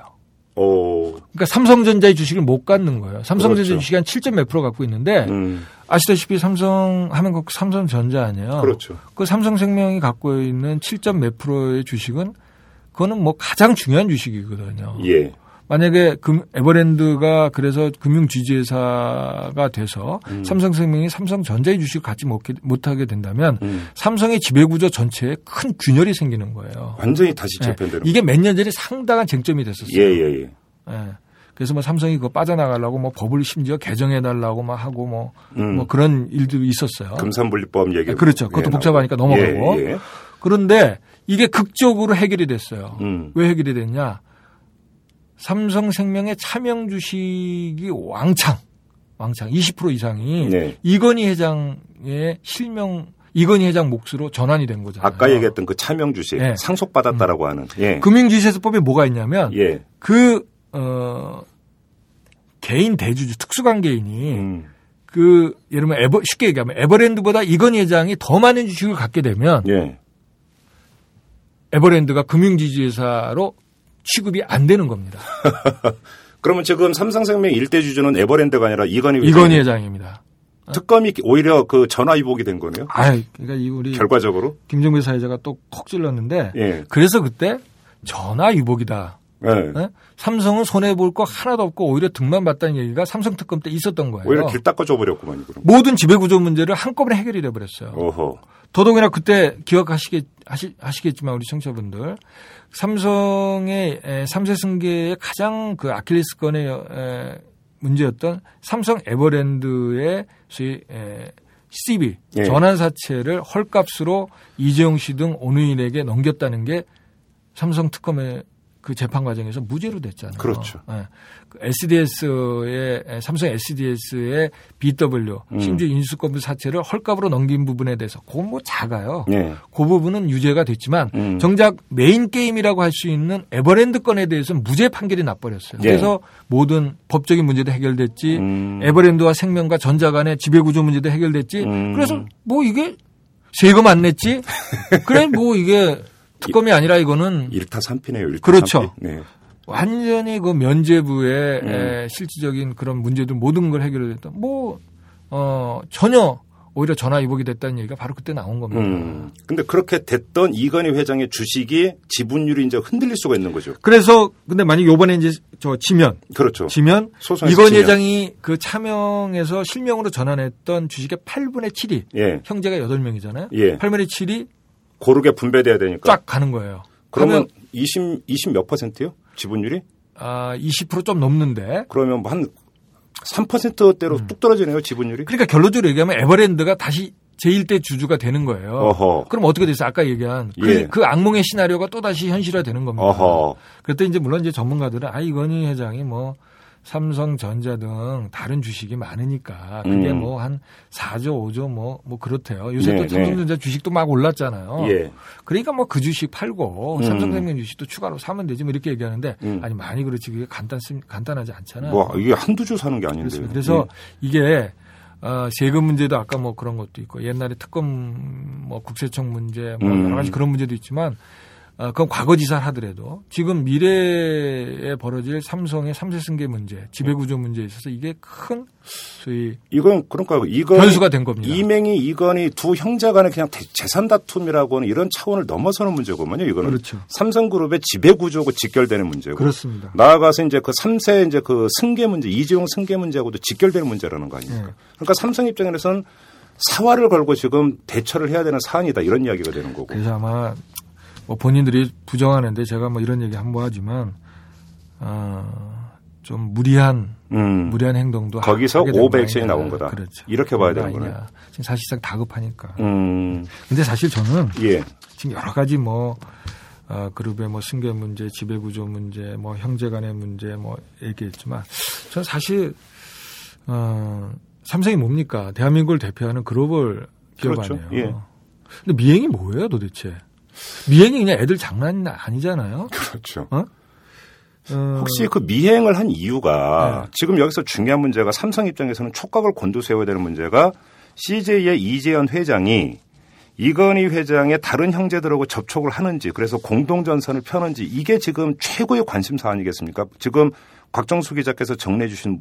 오. 그러니까 삼성전자의 주식을 못 갖는 거예요. 삼성전자 그렇죠. 주식이 한 7. 몇 프로 갖고 있는데 음. 아시다시피 삼성 하면 그 삼성전자 아니에요. 그렇죠. 그 삼성생명이 갖고 있는 7. 몇 프로의 주식은 그거는 뭐 가장 중요한 주식이거든요. 예. 만약에 금, 에버랜드가 그래서 금융지주회사가 돼서 음. 삼성생명이 삼성전자의 주식을 갖지 못게, 못하게 된다면 음. 삼성의 지배구조 전체에 큰 균열이 생기는 거예요. 완전히 다시 네. 재편되는. 이게 몇 년 전에 상당한 쟁점이 됐었어요. 예, 예, 예. 예. 그래서 뭐 삼성이 그거 빠져나가려고 뭐 법을 심지어 개정해달라고 막 하고 뭐, 음. 뭐 그런 일들이 있었어요. 금산분리법 얘기. 그렇죠. 그것도 복잡하니까 넘어가고. 예, 예. 그런데 이게 극적으로 해결이 됐어요. 음. 왜 해결이 됐냐? 삼성생명의 차명 주식이 왕창, 왕창 20% 이상이 네. 이건희 회장의 실명, 이건희 회장 몫으로 전환이 된 거잖아요. 아까 얘기했던 그 차명 주식 예. 상속받았다라고 하는. 예. 금융지주세법에 뭐가 있냐면 예. 그 어, 개인 대주주 특수관계인이 음. 그 예를 들면 에버, 쉽게 얘기하면 에버랜드보다 이건희 회장이 더 많은 주식을 갖게 되면 예. 에버랜드가 금융지주회사로 취급이 안 되는 겁니다. 그러면 지금 삼성생명 일대 주주는 에버랜드가 아니라 이건희 회장. 이건희 회장입니다. 특검이 오히려 그 전화 위복이 된 거네요. 아, 그러니까 이 우리 결과적으로. 김종배 사회자가 또 콕 찔렀는데 예. 그래서 그때 전화 위복이다. 예. 예? 삼성은 손해 볼 거 하나도 없고 오히려 등만 봤다는 얘기가 삼성 특검 때 있었던 거예요. 오히려 길 닦아줘 버렸구만 그럼. 모든 지배 구조 문제를 한꺼번에 해결이 돼 버렸어요. 더더군이나 그때 기억하시겠 하시, 하시겠지만 우리 청취자분들 삼성의 에, 3세 승계의 가장 그 아킬레스건의 에, 문제였던 삼성 에버랜드의 소위 에, CB 예. 전환 사채를 헐값으로 이재용 씨 등 오누이에게 넘겼다는 게 삼성 특검의 그 재판 과정에서 무죄로 됐잖아요. 그렇죠. 예. 그 SDS의 삼성 SDS의 BW 음. 신주 인수권부 사채를 헐값으로 넘긴 부분에 대해서 그건 뭐 작아요. 예. 그 부분은 유죄가 됐지만 음. 정작 메인 게임이라고 할 수 있는 에버랜드 건에 대해서는 무죄 판결이 나버렸어요. 예. 그래서 모든 법적인 문제도 해결됐지 음. 에버랜드와 생명과 전자 간의 지배구조 문제도 해결됐지 음. 그래서 뭐 이게 세금 안 냈지 그래 뭐 이게 특검이 아니라 이거는 일타 삼피네요. 일타 그렇죠. 삼피. 네. 완전히 그 면제부의 음. 에, 실질적인 그런 문제들 모든 걸 해결했다. 뭐, 어, 전혀 오히려 전화 위복이 됐다는 얘기가 바로 그때 나온 겁니다. 음. 근데 그렇게 됐던 이건희 회장의 주식이 지분율이 이제 흔들릴 수가 있는 거죠. 그래서 근데 만약 요번에 이제 저 지면 그렇죠. 지면 소송에서 이건 지면. 회장이 그 차명에서 실명으로 전환했던 주식의 8분의 7이 예. 형제가 8명이잖아요. 예. 8분의 7이 고르게 분배돼야 되니까. 쫙 가는 거예요. 그러면 그러면 20, 20 몇 퍼센트요? 지분율이? 아, 20%좀 넘는데 그러면 뭐한 3%대로 음. 뚝 떨어지네요, 지분율이? 그러니까 결론적으로 얘기하면 에버랜드가 다시 제1대 주주가 되는 거예요. 어허. 그럼 어떻게 됐어요? 아까 얘기한 그, 예. 그 악몽의 시나리오가 또 다시 현실화 되는 겁니다. 어허. 그때 이제 물론 이제 전문가들은 아 이건희 회장이 뭐 삼성전자 등 다른 주식이 많으니까 그게 음. 뭐한 4조, 5조 뭐 뭐 그렇대요. 요새 네, 또 삼성전자 주식도 막 올랐잖아요. 예. 그러니까 뭐 그 주식 팔고 음. 삼성생명 주식도 추가로 사면 되지 뭐 이렇게 얘기하는데 음. 아니 많이 그렇지 그게 간단 간단하지 않잖아요. 뭐, 이게 한두 주 사는 게 아닌데. 그래서 이게 어, 세금 문제도 아까 뭐 그런 것도 있고 옛날에 특검 뭐 국세청 문제 뭐 음. 여러 가지 그런 문제도 있지만 어, 그건 과거 지사를 하더라도 지금 미래에 벌어질 삼성의 삼세 승계 문제, 지배구조 문제에 있어서 이게 큰 소위 이건, 그러니까 이건. 변수가 된 겁니다. 이맹이 이건이 두 형제 간의 그냥 대- 재산 다툼이라고 하는 이런 차원을 넘어서는 문제거든요. 이거는 그렇죠. 삼성그룹의 지배구조고 직결되는 문제고. 그렇습니다. 나아가서 이제 그 3세 이제 그 승계 문제, 이재용 승계 문제하고도 직결되는 문제라는 거 아닙니까? 네. 그러니까 삼성 입장에서는 사활을 걸고 지금 대처를 해야 되는 사안이다 이런 이야기가 되는 거고. 그래서 아마 뭐 본인들이 부정하는데 제가 뭐 이런 얘기 한 번 하지만 어, 좀 무리한 음. 무리한 행동도 거기서 하게 된 오버 거 액션이 아니냐. 나온 거다. 그렇죠. 이렇게 봐야 되는. 거네. 지금 사실상 다급하니까. 음. 근데 사실 저는 예. 지금 여러 가지 뭐 어, 그룹의 뭐 승계 문제, 지배 구조 문제, 뭐 형제 간의 문제 뭐 얘기했지만 저는 사실 어, 삼성이 뭡니까? 대한민국을 대표하는 글로벌 기업 그렇죠. 아니에요. 예. 근데 미행이 뭐예요, 도대체? 미행이 그냥 애들 장난이 아니잖아요. 그렇죠. 어? 어, 혹시 그 미행을 한 이유가 네. 지금 여기서 중요한 문제가 삼성 입장에서는 촉각을 곤두세워야 되는 문제가 CJ의 이재현 회장이 이건희 회장의 다른 형제들하고 접촉을 하는지 그래서 공동전선을 펴는지 이게 지금 최고의 관심사 아니겠습니까? 지금 곽정수 기자께서 정리해 주신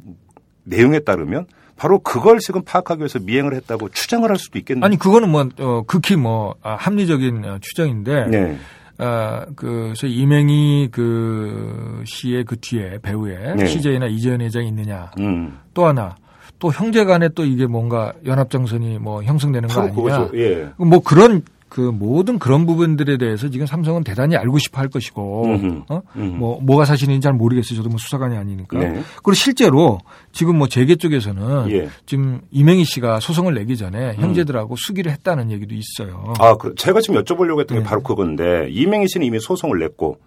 내용에 따르면 바로 그걸 지금 파악하기 위해서 미행을 했다고 추정을 할 수도 있겠네요. 아니 그거는 뭐 어, 극히 뭐 아, 합리적인 어, 추정인데 네. 아, 그, 소위 이맹희 그 씨의 그 뒤에 배우에 네. CJ나 이재현 회장이 있느냐. 음. 또 하나 또 형제 간에 또 이게 뭔가 연합정선이 뭐 형성되는 거 아니냐. 예. 뭐 그런 그 모든 그런 부분들에 대해서 지금 삼성은 대단히 알고 싶어 할 것이고, 음흠. 어? 음. 뭐, 뭐가 사실인지 잘 모르겠어요. 저도 뭐 수사관이 아니니까. 네. 그리고 실제로 지금 뭐 재계 쪽에서는 예. 지금 이명희 씨가 소송을 내기 전에 형제들하고 수기를 했다는 얘기도 있어요. 아, 그 제가 지금 여쭤보려고 했던 게 네. 바로 그건데 이명희 씨는 이미 소송을 냈고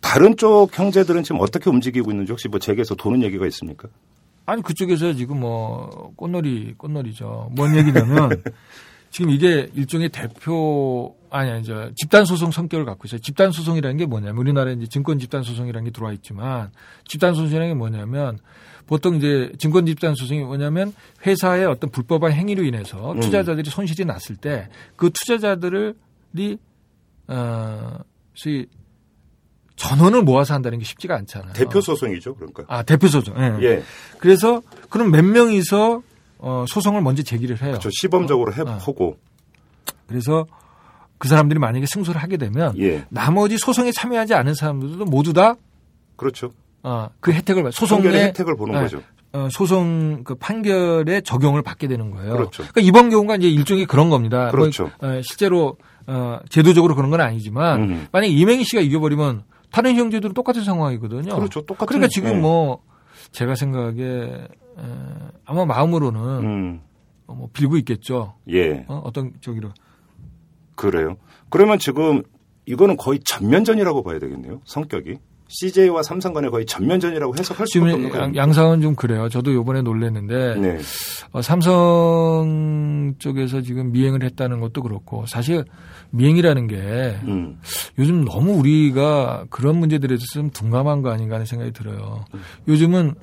다른 쪽 형제들은 지금 어떻게 움직이고 있는지 혹시 뭐 제게서 도는 얘기가 있습니까? 아니 그쪽에서 지금 뭐 꽃놀이 꽃놀이죠. 뭔 얘기냐면 지금 이게 일종의 대표 아니 아니 저 집단 소송 성격을 갖고 있어요. 집단 소송이라는 게 뭐냐면 우리나라에 이제 증권 집단 소송이라는 게 들어와 있지만 집단 소송이라는 게 뭐냐면 보통 이제 증권 집단 소송이 뭐냐면 회사의 어떤 불법한 행위로 인해서 음. 투자자들이 손실이 났을 때 그 투자자들이 어 소위 전원을 모아서 한다는 게 쉽지가 않잖아요. 대표 소송이죠, 그러니까. 아 대표 소송. 예. 예. 그래서 그럼 몇 명이서 어, 소송을 먼저 제기를 해요. 저 시범적으로 어. 해보고 그래서 그 사람들이 만약에 승소를 하게 되면 예. 나머지 소송에 참여하지 않은 사람들도 모두 다 그렇죠. 어, 그 혜택을 받- 소송의 혜택을 보는 네. 거죠. 어, 소송 그 판결의 적용을 받게 되는 거예요. 그렇죠. 러니까 이번 경우가 이제 일종의 그런 겁니다. 그렇죠. 뭐, 어, 실제로 어, 제도적으로 그런 건 아니지만 음. 만약 에 이맹희 씨가 이겨버리면 다른 형제들은 똑같은 상황이거든요. 그렇죠. 똑같은 그러니까 지금 예. 뭐 제가 생각에 에, 아마 마음으로는 음. 어, 뭐 빌고 있겠죠. 예. 어, 어떤 저기로 그래요. 그러면 지금 이거는 거의 전면전이라고 봐야 되겠네요. 성격이. CJ와 삼성 간에 거의 전면전이라고 해석할 수밖에 없는 거예요. 양- 양상은 좀 그래요. 저도 요번에 놀랐는데 네. 어, 삼성 쪽에서 지금 미행을 했다는 것도 그렇고 사실 미행이라는 게 음. 요즘 너무 우리가 그런 문제들에 대해서 좀 둔감한 거 아닌가 하는 생각이 들어요. 요즘은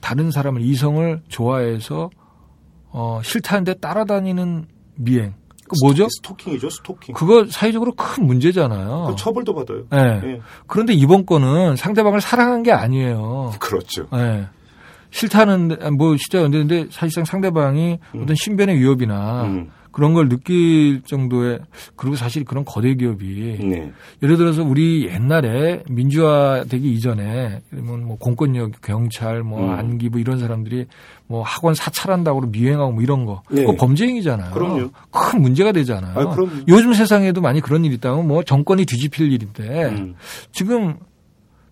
다른 사람을 이성을 좋아해서 어, 싫다는데 따라다니는 미행. 그 뭐죠? 스토킹이죠, 스토킹. 그거 사회적으로 큰 문제잖아요. 그 처벌도 받아요. 네. 예. 그런데 이번 건은 상대방을 사랑한 게 아니에요. 그렇죠. 예. 싫다는 뭐 근데 사실상 상대방이 어떤 신변의 위협이나 음. 그런 걸 느낄 정도의 그리고 사실 그런 거대 기업이 네. 예를 들어서 우리 옛날에 민주화 되기 이전에 그러면 뭐 공권력 경찰 뭐 음. 안기부 이런 사람들이 뭐 학원 사찰한다고 미행하고 뭐 이런 거 네. 그거 범죄 행위잖아요. 그럼요. 큰 문제가 되잖아요. 아, 그럼요. 요즘 세상에도 많이 그런 일이 있다면 뭐 정권이 뒤집힐 일인데 음. 지금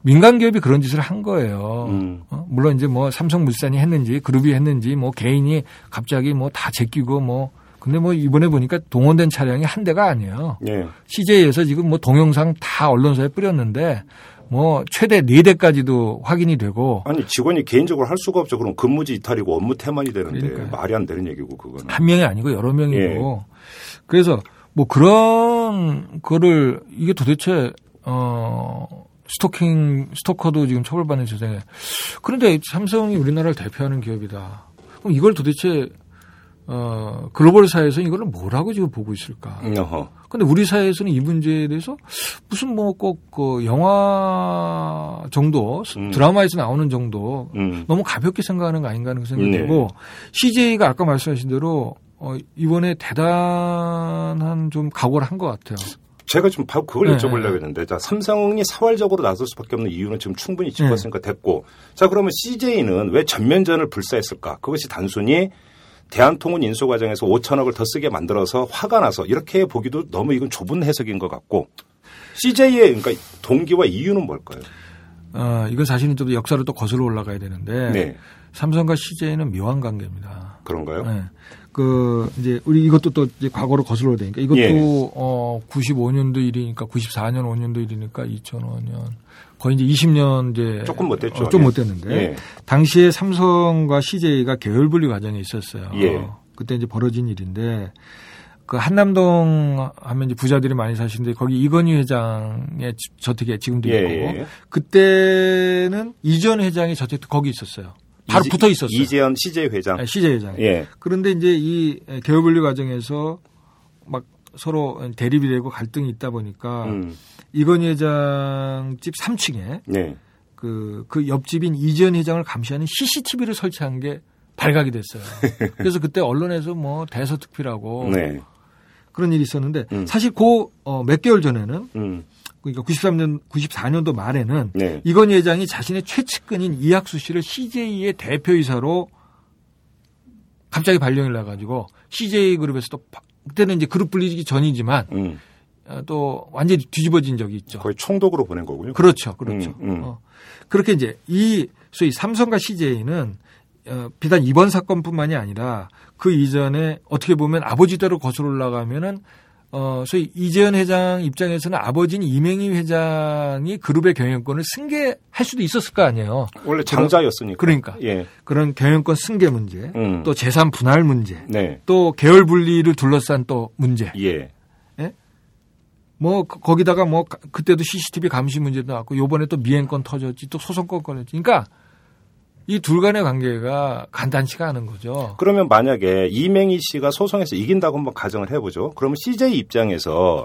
민간 기업이 그런 짓을 한 거예요. 음. 어? 물론 이제 뭐 삼성물산이 했는지 그룹이 했는지 뭐 개인이 갑자기 뭐 다 제끼고 뭐 근데 뭐 이번에 보니까 동원된 차량이 한 대가 아니에요. 예. CJ에서 지금 뭐 동영상 다 언론사에 뿌렸는데 뭐 최대 네대까지도 확인이 되고 아니 직원이 개인적으로 할 수가 없죠. 그럼 근무지 이탈이고 업무 태만이 되는데 그러니까요. 말이 안 되는 얘기고 그거는. 한 명이 아니고 여러 명이고 예. 그래서 뭐 그런 거를 이게 도대체 어 스토킹 스토커도 지금 처벌받는 세상에 그런데 삼성이 우리나라를 대표하는 기업이다. 그럼 이걸 도대체 어 글로벌 사회에서 이걸 뭐라고 지금 보고 있을까? 어허. 근데 우리 사회에서는 이 문제에 대해서 무슨 뭐 꼭 그 영화 정도 음. 드라마에서 나오는 정도 음. 너무 가볍게 생각하는 거 아닌가 하는 생각이 네. 들고 CJ가 아까 말씀하신 대로 어, 이번에 대단한 좀 각오를 한 것 같아요. 제가 지금 바로 그걸 네. 여쭤보려고 했는데, 자, 삼성이 사활적으로 나설 수밖에 없는 이유는 지금 충분히 네. 짚었으니까 됐고, 자, 그러면 CJ는 왜 전면전을 불사했을까? 그것이 단순히 대한통운 인수 과정에서 5천억을 더 쓰게 만들어서 화가 나서 이렇게 보기도 너무 이건 좁은 해석인 것 같고, CJ의 그러니까 동기와 이유는 뭘까요? 어, 이건 사실은 좀 역사를 또 거슬러 올라가야 되는데 네. 삼성과 CJ는 묘한 관계입니다. 그런가요? 네. 그 이제 우리 이것도 또 이제 과거로 거슬러 되니까 이것도 예. 어 95년도 일이니까 94년 5년도 일이니까 2005년 거의 이제 20년 이제 조금 못 됐죠. 어, 좀못 예. 됐는데 예. 당시에 삼성과 CJ가 계열 분리 과정에 있었어요. 예. 그때 이제 벌어진 일인데 그 한남동 하면 이제 부자들이 많이 사시는데 거기 이건희 회장의 지- 저택에 지금도 예, 있고 예. 그때는 이전 회장의 저택도 거기 있었어요. 바로 이재- 붙어 있었어요. 이재현 CJ 회장. 아, CJ 회장. 예. 그런데 이제 이 계열 분리 과정에서 막 서로 대립이 되고 갈등이 있다 보니까 음. 이건희 회장 집 3층에 네. 그, 그 옆집인 이지연 회장을 감시하는 CCTV를 설치한 게 발각이 됐어요. 그래서 그때 언론에서 뭐 대서특필하고 네. 그런 일이 있었는데 음. 사실 그 몇 개월 전에는 음. 그러니까 93년 94년도 말에는 네. 이건희 회장이 자신의 최측근인 이학수 씨를 CJ의 대표이사로 갑자기 발령을 나가지고 CJ 그룹에서 또 바- 그때는 이제 그룹 불리기 전이지만 음. 어, 또 완전히 뒤집어진 적이 있죠. 거의 총독으로 보낸 거군요. 그렇죠, 그렇죠. 음, 음. 어. 그렇게 이제 이 소위 삼성과 CJ는 어, 비단 이번 사건뿐만이 아니라 그 이전에 어떻게 보면 아버지대로 거슬러 올라가면은 어, 소위 이재현 회장 입장에서는 아버지인 이명희 회장이 그룹의 경영권을 승계할 수도 있었을 거 아니에요. 원래 장자였으니까. 그러니까. 예. 그런 경영권 승계 문제, 음. 또 재산 분할 문제, 네. 또 계열 분리를 둘러싼 또 문제. 예. 뭐 거- 거기다가 뭐 가- 그때도 CCTV 감시 문제도 나왔고 요번에 또 미행권 터졌지 또 소송권 꺼냈지. 그러니까 이 둘 간의 관계가 간단치가 않은 거죠. 그러면 만약에 이맹희 씨가 소송에서 이긴다고 한번 가정을 해보죠. 그러면 CJ 입장에서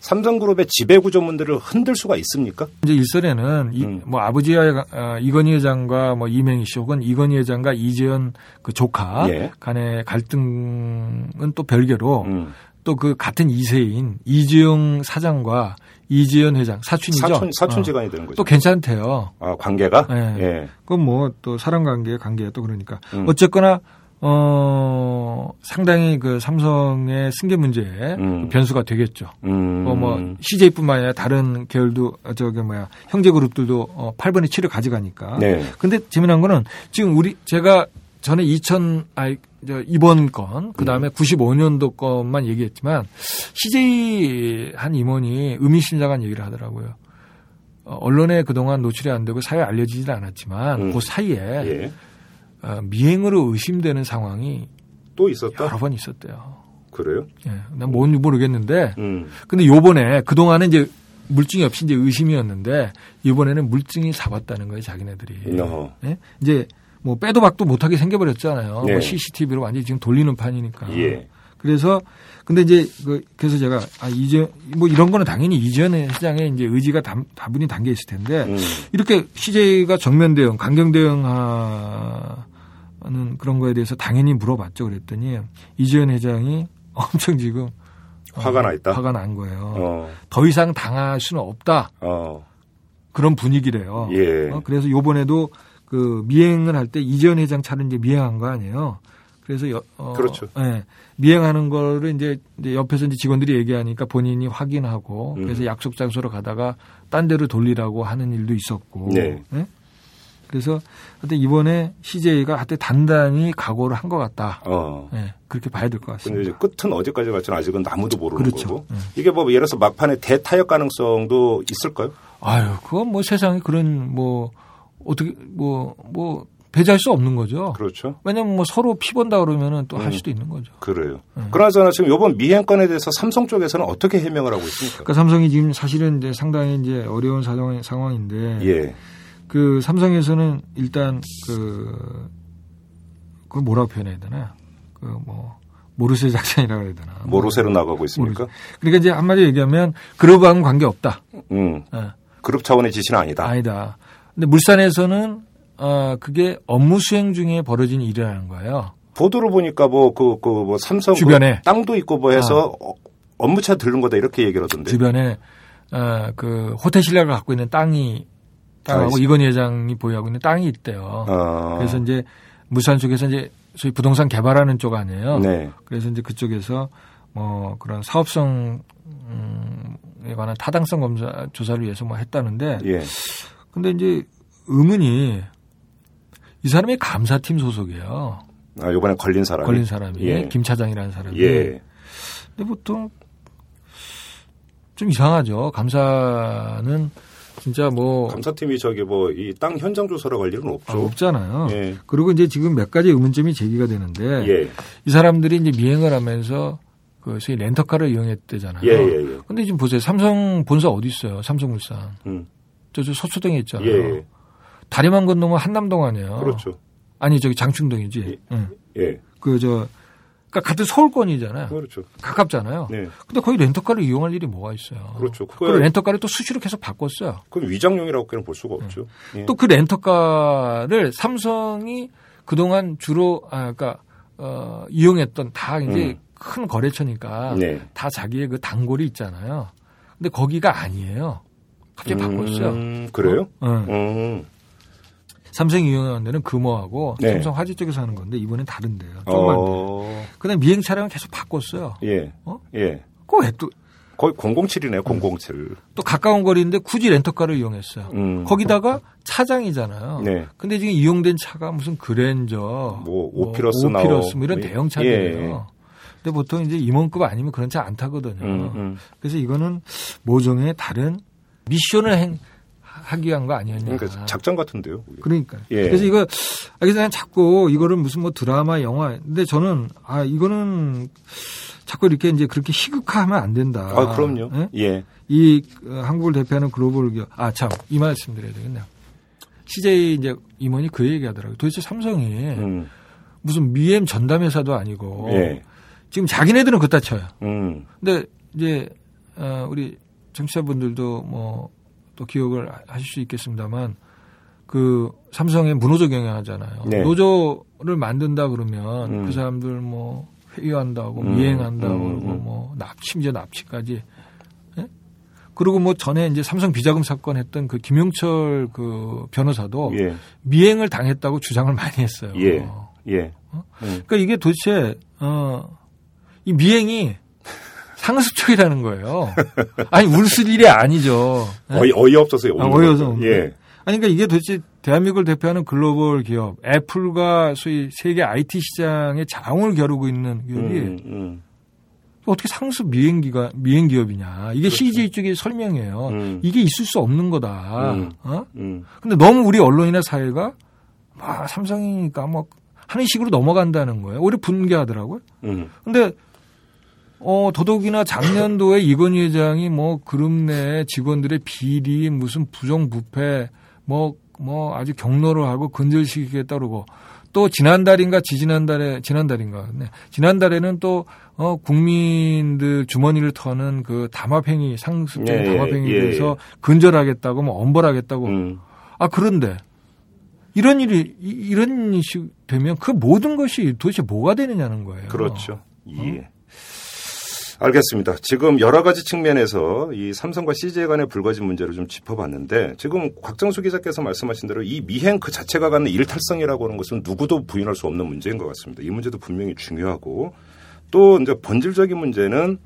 삼성그룹의 지배구조 문제를 흔들 수가 있습니까? 이제 일선에는 이, 음. 뭐 아버지와 어, 이건희 회장과 뭐 이명희 씨 혹은 이건희 회장과 이재현 그 조카 예. 간의 갈등은 또 별개로 음. 또 그 같은 이세인 이재용 사장과 이재현 회장 사촌이죠. 사촌, 사촌지간이 어. 되는 거죠. 또 괜찮대요. 아, 관계가? 예. 예. 그건 뭐 또 사람 관계 관계야 또 그러니까 음. 어쨌거나 어 상당히 그 삼성의 승계 문제에 음. 변수가 되겠죠. 음. 어, 뭐 CJ뿐만 아니라 다른 계열도 어, 저기 뭐야 형제 그룹들도 어 8분의 7을 가져가니까. 네. 근데 재미난 거는 지금 우리 제가 전에 2000 아이 저 이번 건 그 다음에 음. 95년도 것만 얘기했지만 CJ 한 임원이 의미심장한 얘기를 하더라고요. 어, 언론에 그동안 노출이 안 되고 사회에 알려지지는 않았지만 음. 그 사이에 예. 어, 미행으로 의심되는 상황이 또 있었다? 여러 번 있었대요. 그래요? 예, 난 뭔지 모르겠는데 음. 근데 요번에 그동안은 이제 물증이 없이 이제 의심이었는데 이번에는 물증이 잡았다는 거예요, 자기네들이. 어허. 예? 이제 뭐 빼도 박도 못하게 생겨버렸잖아요. 네. 뭐 CCTV로 완전히 지금 돌리는 판이니까. 예. 그래서 근데 이제 그 그래서 제가 아 이제 뭐 이런 거는 당연히 이전 회장의 이제 의지가 다, 다분히 담겨 있을 텐데 음. 이렇게 CJ가 정면 대응, 강경 대응하는 그런 거에 대해서 당연히 물어봤죠. 그랬더니 이재현 회장이 엄청 지금 화가 나 있다? 화가 난 거예요. 어. 더 이상 당할 수는 없다. 어. 그런 분위기래요. 예. 어, 그래서 요번에도 그 미행을 할 때 이재현 회장 차를 이제 미행한 거 아니에요. 그래서 여- 어, 그렇죠. 예, 미행하는 거를 이제, 이제 옆에서 이제 직원들이 얘기하니까 본인이 확인하고 음. 그래서 약속 장소로 가다가 딴 데로 돌리라고 하는 일도 있었고. 네. 예? 그래서 하여튼 이번에 CJ가 하여튼 단단히 각오를 한 것 같다. 어. 예, 그렇게 봐야 될것 근데 같습니다. 이제 끝은 어디까지 갈지는 아직은 아무도 모르는 그렇죠. 거고. 예. 이게 뭐 예를 들어서 막판에 대타협 가능성도 있을까요? 아유, 그건 뭐 세상에 그런 뭐 어떻게 뭐뭐 배제할 수 없는 거죠. 그렇죠. 왜냐면 뭐 서로 피본다 그러면은 또할 음. 수도 있는 거죠. 그래요. 음. 그나저나 지금 이번 미행 건에 대해서 삼성 쪽에서는 어떻게 해명을 하고 있습니까? 그러니까 삼성이 지금 사실은 이제 상당히 이제 어려운 사정, 상황인데 예. 그 삼성에서는 일단 그 그걸 뭐라고 표현해야 되나? 그 뭐 모르쇠 작전이라고 해야 되나? 모로세로 나가고 있습니까? 그러니까 이제 한마디로 얘기하면 그룹하고는 관계 없다. 음. 예. 그룹 차원의 지시는 아니다. 아니다. 근데 물산에서는 어 그게 업무 수행 중에 벌어진 일이라는 거예요. 보도를 보니까 뭐 그 그 뭐 삼성 그 주변에. 아. 땅도 있고 뭐 해서 어, 업무차 들른 거다 이렇게 얘기를 하던데. 주변에 어, 그 호텔 신라를 갖고 있는 땅이 땅하고 있어요. 이건희 회장이 보유하고 있는 땅이 있대요. 어. 그래서 이제 물산 쪽에서 이제 소위 부동산 개발하는 쪽 아니에요. 네. 그래서 이제 그쪽에서 뭐 그런 사업성 음에 관한 타당성 검사 조사를 위해서 뭐 했다는데 예. 근데 이제 의문이 이 사람이 감사팀 소속이에요. 아, 요번에 걸린 사람이. 걸린 사람이 예. 김 차장이라는 사람이. 예. 근데 보통 좀 이상하죠. 감사는 진짜 뭐 감사팀이 저기 뭐 이 땅 현장 조사로 갈 일은 아, 없죠. 없잖아요. 예. 그리고 이제 지금 몇 가지 의문점이 제기가 되는데 예. 이 사람들이 이제 미행을 하면서 그 소위 렌터카를 이용했대잖아요. 예, 예, 예. 근데 지금 보세요. 삼성 본사 어디 있어요? 삼성물산. 음. 저저 서초동에 있잖아요. 예, 예. 다리만 건너면 한남동 아니에요. 그렇죠. 아니 저기 장충동이지. 예. 응. 예. 그저 그러니까 같은 서울권이잖아요. 그렇죠. 가깝잖아요. 네. 근데 거기 렌터카를 이용할 일이 뭐가 있어요. 그렇죠. 그걸 렌터카를 또 수시로 계속 바꿨어요. 그건 위장용이라고는 볼 수가 없죠. 예. 또그 렌터카를 삼성이 그동안 주로 아 그러니까 어 이용했던 다 이제 음. 큰 거래처니까 네. 다 자기의 그 단골이 있잖아요. 근데 거기가 아니에요. 갑자기 바꿨어요. 음, 그래요? 어. 음. 삼성이 이용하는 데는 금호하고 네. 삼성 화재 쪽에서 하는 건데 이번엔 다른데요. 조금만. 어. 그다음 미행 차량을 계속 바꿨어요. 예. 어? 예. 그왜 또 거의 007이네요, 007. 또 가까운 거리인데 굳이 렌터카를 이용했어요. 음. 거기다가 차장이잖아요. 네. 근데 지금 이용된 차가 무슨 그랜저, 뭐 오피러스 나오- 오피러스 뭐 이런 예. 대형 차들이에요. 예. 근데 보통 이제 임원급 아니면 그런 차 안 타거든요. 음, 음. 그래서 이거는 모종의 다른 미션을 행, 하기 위한 거 아니었냐. 그러니까 작전 같은데요. 그러니까. 예. 그래서 이거, 아, 그래서 자꾸 이거를 무슨 뭐 드라마, 영화. 근데 저는, 아, 이거는 자꾸 이렇게 이제 그렇게 희극화하면 안 된다. 아, 그럼요. 예? 예. 이 어, 한국을 대표하는 글로벌 기업. 아, 참. 이 말씀 드려야 되겠네요. CJ 이제 임원이 그 얘기 하더라고요. 도대체 삼성이 음. 무슨 미엠 전담회사도 아니고 예. 지금 자기네들은 그따 쳐요. 음. 근데 이제 어, 우리 정치자분들도 뭐 또 기억을 하실 수 있겠습니다만 그 삼성의 문호조 경영하잖아요. 네. 노조를 만든다 그러면 음. 그 사람들 뭐 회의한다고 음, 미행한다고 음, 그러고 음. 뭐 납, 심지어 납치까지. 예? 그리고 뭐 전에 이제 삼성 비자금 사건 했던 그 김용철 그 변호사도 예. 미행을 당했다고 주장을 많이 했어요. 예. 예. 음. 그러니까 이게 도대체 어이 미행이 상습적이라는 거예요. 아니 울쓸 일이 아니죠. 예? 어이, 어이없어서 아, 어이없어. 예. 아니 그러니까 이게 도대체 대한민국을 대표하는 글로벌 기업 애플과 소위 세계 IT 시장의 장을 겨루고 있는 기업이 음, 음. 어떻게 상습 미행기가 미행 기업이냐? 이게 CJ 쪽의 설명이에요. 그렇죠. 음. 이게 있을 수 없는 거다. 음. 어? 음. 근데 너무 우리 언론이나 사회가 아, 삼성이니까 뭐 하는 식으로 넘어간다는 거예요. 오히려 분개하더라고요. 음. 근데 어 더더욱이나 작년도에 이건희 회장이 뭐 그룹 내 직원들의 비리 무슨 부정부패 뭐 뭐 아주 경로를 하고 근절시키겠다 그러고 또 지난달인가 지지난달에 지난달인가 네. 지난달에는 또 어 국민들 주머니를 터는 그 담합행위 상습적인 예, 예, 담합행위에 예, 대해서 근절하겠다고 뭐 엄벌하겠다고 음. 아 그런데 이런 일이 이- 이런 식 되면 그 모든 것이 도대체 뭐가 되느냐는 거예요. 그렇죠. 예. 알겠습니다. 지금 여러 가지 측면에서 이 삼성과 CJ 간의 불거진 문제를 좀 짚어봤는데 지금 곽정수 기자께서 말씀하신 대로 이 미행 그 자체가 갖는 일탈성이라고 하는 것은 누구도 부인할 수 없는 문제인 것 같습니다. 이 문제도 분명히 중요하고 또 이제 본질적인 문제는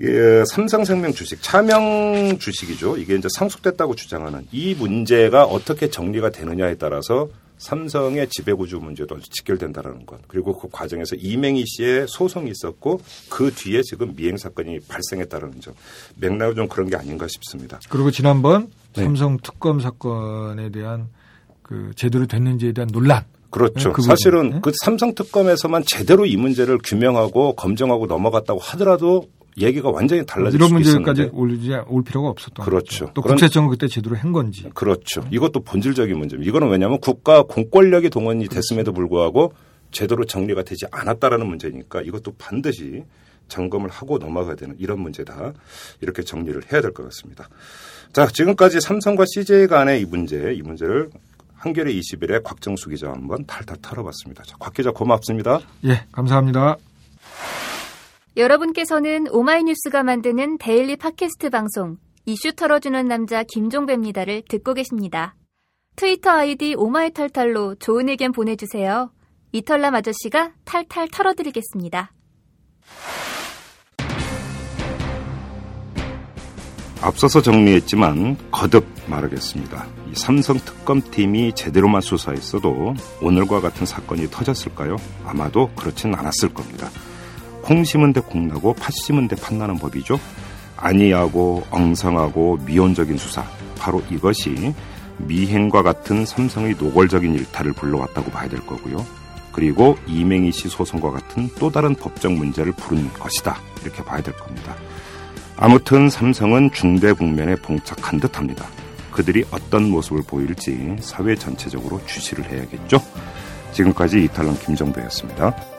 예, 삼성생명 주식, 차명 주식이죠. 이게 이제 상속됐다고 주장하는 이 문제가 어떻게 정리가 되느냐에 따라서 삼성의 지배구조 문제도 직결된다라는 것. 그리고 그 과정에서 이맹희 씨의 소송이 있었고 그 뒤에 지금 미행 사건이 발생했다라는 점. 맥락은 좀 그런 게 아닌가 싶습니다. 그리고 지난번 네. 삼성 특검 사건에 대한 그 제대로 됐는지에 대한 논란. 그렇죠. 네, 그 사실은. 네. 그 삼성 특검에서만 제대로 이 문제를 규명하고 검증하고 넘어갔다고 하더라도 얘기가 완전히 달라질 이런 수 문제까지. 올리지 올 필요가 없었던 그렇죠. 거죠. 또 국세청은 그때 제대로 한 건지. 그렇죠. 이것도 본질적인 문제입니다. 이거는 왜냐하면 국가 공권력이 동원이 됐음에도 불구하고 제대로 정리가 되지 않았다라는 문제니까 이것도 반드시 점검을 하고 넘어가야 되는 이런 문제다. 이렇게 정리를 해야 될 것 같습니다. 자, 지금까지 삼성과 CJ 간의 이 문제, 이 문제를 한겨레 21의 곽정수 기자와 한번 탈탈 털어봤습니다. 자, 곽 기자 고맙습니다. 예, 감사합니다. 여러분께서는 오마이뉴스가 만드는 데일리 팟캐스트 방송 이슈 털어주는 남자 김종배입니다를 듣고 계십니다. 트위터 아이디 오마이털털로 좋은 의견 보내주세요. 이털남 아저씨가 탈탈 털어드리겠습니다. 앞서서 정리했지만 거듭 말하겠습니다. 이 삼성 특검팀이 제대로만 수사했어도 오늘과 같은 사건이 터졌을까요? 아마도 그렇진 않았을 겁니다. 콩 심은 데 콩나고 팥 심은 데 팥나는 법이죠. 안이하고 엉성하고 미온적인 수사. 바로 이것이 미행과 같은 삼성의 노골적인 일탈을 불러왔다고 봐야 될 거고요. 그리고 이맹희 씨 소송과 같은 또 다른 법적 문제를 부른 것이다. 이렇게 봐야 될 겁니다. 아무튼 삼성은 중대 국면에 봉착한 듯 합니다. 그들이 어떤 모습을 보일지 사회 전체적으로 주시를 해야겠죠. 지금까지 이탈남 김정배였습니다.